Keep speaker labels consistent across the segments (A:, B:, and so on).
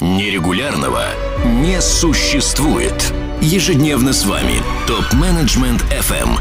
A: Нерегулярного не существует. Ежедневно с вами ТОП-менеджмент FM.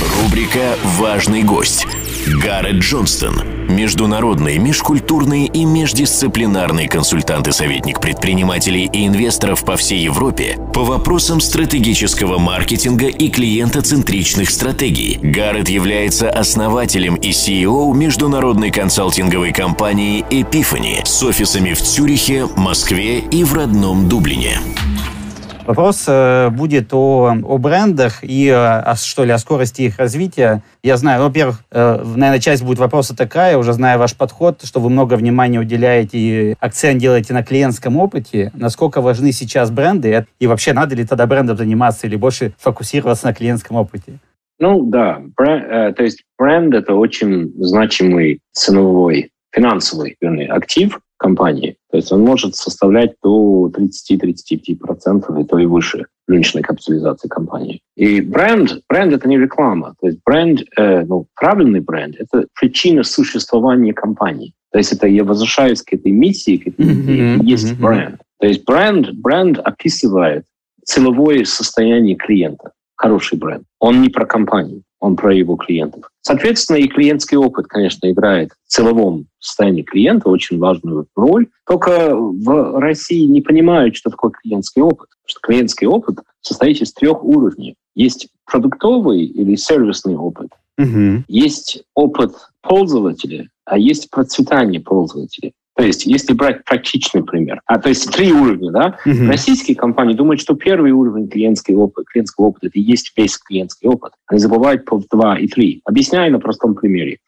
A: Рубрика «Важный гость» Гаррет Джонстон, международный, межкультурный и междисциплинарный консультант и советник предпринимателей и инвесторов по всей Европе по вопросам стратегического маркетинга и клиентоцентричных стратегий. Гаррет является основателем и CEO международной консалтинговой компании Epiphany с офисами в Цюрихе, Москве и в родном Дублине.
B: Вопрос э, будет о, о брендах и, э, о, что ли, о скорости их развития. Я знаю, ну, во-первых, э, наверное, часть будет вопроса такая, уже зная ваш подход, что вы много внимания уделяете и акцент делаете на клиентском опыте. Насколько важны сейчас бренды и вообще надо ли тогда брендом заниматься или больше фокусироваться на клиентском опыте?
C: Ну да, то есть бренд это очень значимый ценовой, финансовый вернее, актив, компании. То есть он может составлять до 30-35% и то и выше рыночной капитализации компании. И бренд, бренд это не реклама. То есть бренд, э, ну, правильный бренд, это причина существования компании. То есть это я возвращаюсь к этой миссии, к этой mm-hmm. есть mm-hmm. бренд. То есть бренд, бренд описывает целевое состояние клиента. Хороший бренд. Он не про компанию он про его клиентов. Соответственно, и клиентский опыт, конечно, играет в целовом состоянии клиента очень важную роль. Только в России не понимают, что такое клиентский опыт. Потому что клиентский опыт состоит из трех уровней. Есть продуктовый или сервисный опыт. Угу. Есть опыт пользователя, а есть процветание пользователя. То есть, если брать практичный пример, а то есть три уровня, да, uh-huh. российские компании думают, что первый уровень клиентского опыта, клиентского опыта это и есть весь клиентский опыт. Они забывают по два и три. Объясняю на простом примере.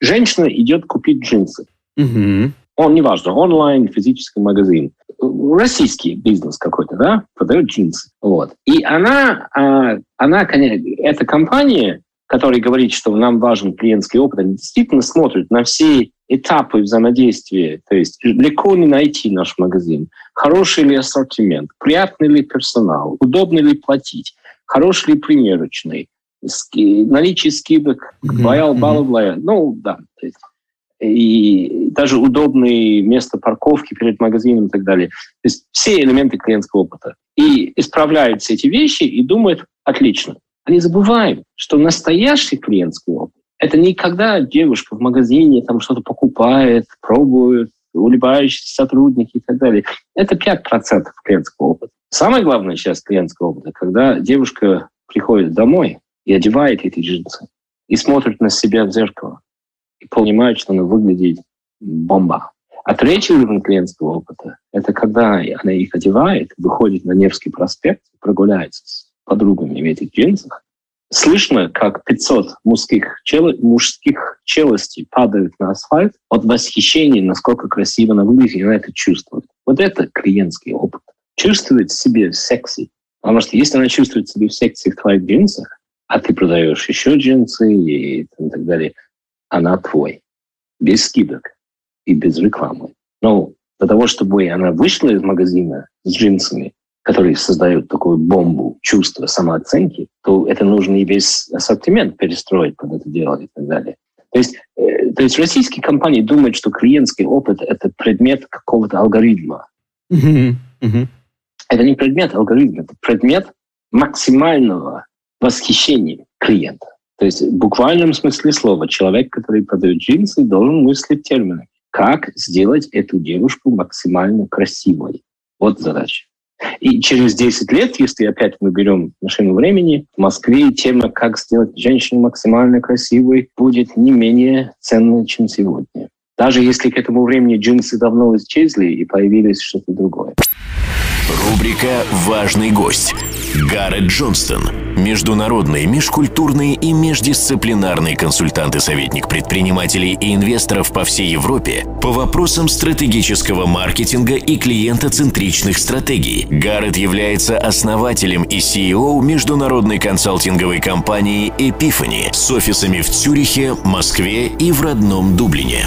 C: Женщина идет купить джинсы. Uh-huh. Он, неважно, онлайн, физический магазин, российский бизнес какой-то, да, продает джинсы. Вот. И она, а, она, конечно, эта компания, которая говорит, что нам важен клиентский опыт, они действительно смотрят на все этапы взаимодействия, то есть легко ли найти наш магазин, хороший ли ассортимент, приятный ли персонал, удобно ли платить, хороший ли примерочный, наличие скидок, балл, баллов, ну да, то есть, и даже удобное место парковки перед магазином и так далее. То есть все элементы клиентского опыта. И исправляют все эти вещи и думают, отлично. Они забывают, что настоящий клиентский опыт это не когда девушка в магазине там что-то покупает, пробует, улыбающиеся сотрудники и так далее. Это 5% клиентского опыта. Самая главная часть клиентского опыта, когда девушка приходит домой и одевает эти джинсы, и смотрит на себя в зеркало, и понимает, что она выглядит бомба. А третий уровень клиентского опыта – это когда она их одевает, выходит на Невский проспект, прогуляется с подругами в этих джинсах, Слышно, как 500 мужских, чел... мужских челюстей падают на асфальт от восхищения, насколько красиво она выглядит, и она это чувствует. Вот это клиентский опыт. Чувствует себе секси. Потому что если она чувствует себя в секси в твоих джинсах, а ты продаешь еще джинсы и так далее, она твой. Без скидок и без рекламы. Но для того, чтобы она вышла из магазина с джинсами, которые создают такую бомбу чувства самооценки, то это нужно и весь ассортимент перестроить под это дело и так далее. То есть, э, то есть российские компании думают, что клиентский опыт – это предмет какого-то алгоритма. Mm-hmm. Mm-hmm. Это не предмет алгоритма, это предмет максимального восхищения клиента. То есть в буквальном смысле слова человек, который продает джинсы, должен мыслить терминами. Как сделать эту девушку максимально красивой? Вот задача. И через 10 лет, если опять мы берем машину времени, в Москве тема «Как сделать женщину максимально красивой» будет не менее ценной, чем сегодня. Даже если к этому времени джинсы давно исчезли и появились что-то другое.
A: Рубрика «Важный гость». Гаррет Джонстон. Международный, межкультурный и междисциплинарный консультант и советник предпринимателей и инвесторов по всей Европе по вопросам стратегического маркетинга и клиентоцентричных стратегий. Гаррет является основателем и CEO международной консалтинговой компании Epiphany с офисами в Цюрихе, Москве и в родном Дублине.